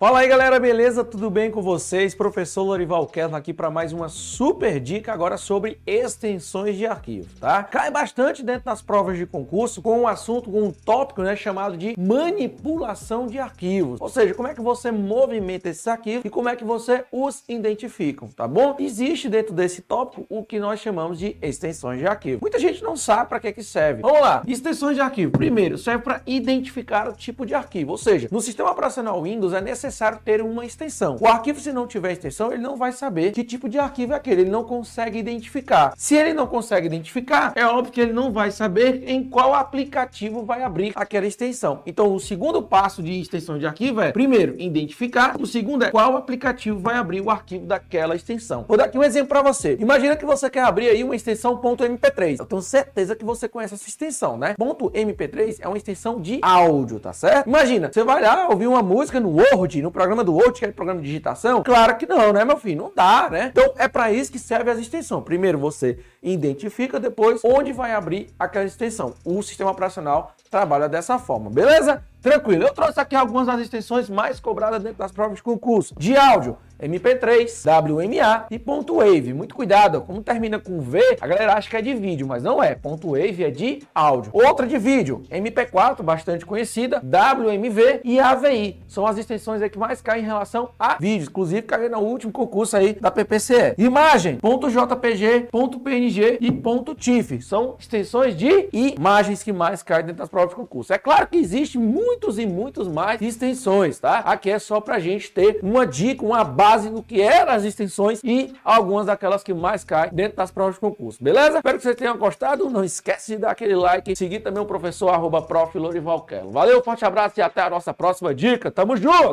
Fala aí galera, beleza? Tudo bem com vocês? Professor Lorival Kessler aqui para mais uma super dica agora sobre extensões de arquivo, tá? Cai bastante dentro das provas de concurso com um assunto, com um tópico, né, chamado de manipulação de arquivos. Ou seja, como é que você movimenta esses arquivos e como é que você os identifica, tá bom? Existe dentro desse tópico o que nós chamamos de extensões de arquivo. Muita gente não sabe para que que serve. Vamos lá. Extensões de arquivo. Primeiro, serve para identificar o tipo de arquivo, ou seja, no sistema operacional Windows é necessário necessário ter uma extensão. O arquivo, se não tiver extensão, ele não vai saber que tipo de arquivo é aquele, ele não consegue identificar. Se ele não consegue identificar, é óbvio que ele não vai saber em qual aplicativo vai abrir aquela extensão. Então, o segundo passo de extensão de arquivo é, primeiro, identificar. O segundo é qual aplicativo vai abrir o arquivo daquela extensão. Vou dar aqui um exemplo para você. Imagina que você quer abrir aí uma extensão .mp3. Eu tenho certeza que você conhece essa extensão, né? .mp3 é uma extensão de áudio, tá certo? Imagina, você vai lá ouvir uma música no Word, no programa do Word, que é programa de digitação? Claro que não, né, meu filho? Não dá, né? Então é para isso que serve as extensões. Primeiro você identifica, depois onde vai abrir aquela extensão. O sistema operacional trabalha dessa forma, beleza? Tranquilo. Eu trouxe aqui algumas das extensões mais cobradas dentro das provas de concurso. De áudio, MP3, WMA e ponto .wave. Muito cuidado, como termina com V, a galera acha que é de vídeo, mas não é. Ponto .wave é de áudio. Outra de vídeo, MP4, bastante conhecida, WMV e AVI. São as extensões que mais caem em relação a vídeo. Inclusive, caiu no último concurso aí da PPCE. Imagem, ponto .jpg, ponto .png e ponto .tif. São extensões de imagens que mais caem dentro das provas de. É claro que existe muitos e muitos mais extensões, tá? Aqui é só pra gente ter uma dica, uma base base do que eram as extensões e algumas daquelas que mais caem dentro das provas de concurso. Beleza? Espero que vocês tenham gostado. Não esquece de dar aquele like seguir também o professor arroba prof. Lorival Valeu, forte abraço e até a nossa próxima dica. Tamo junto!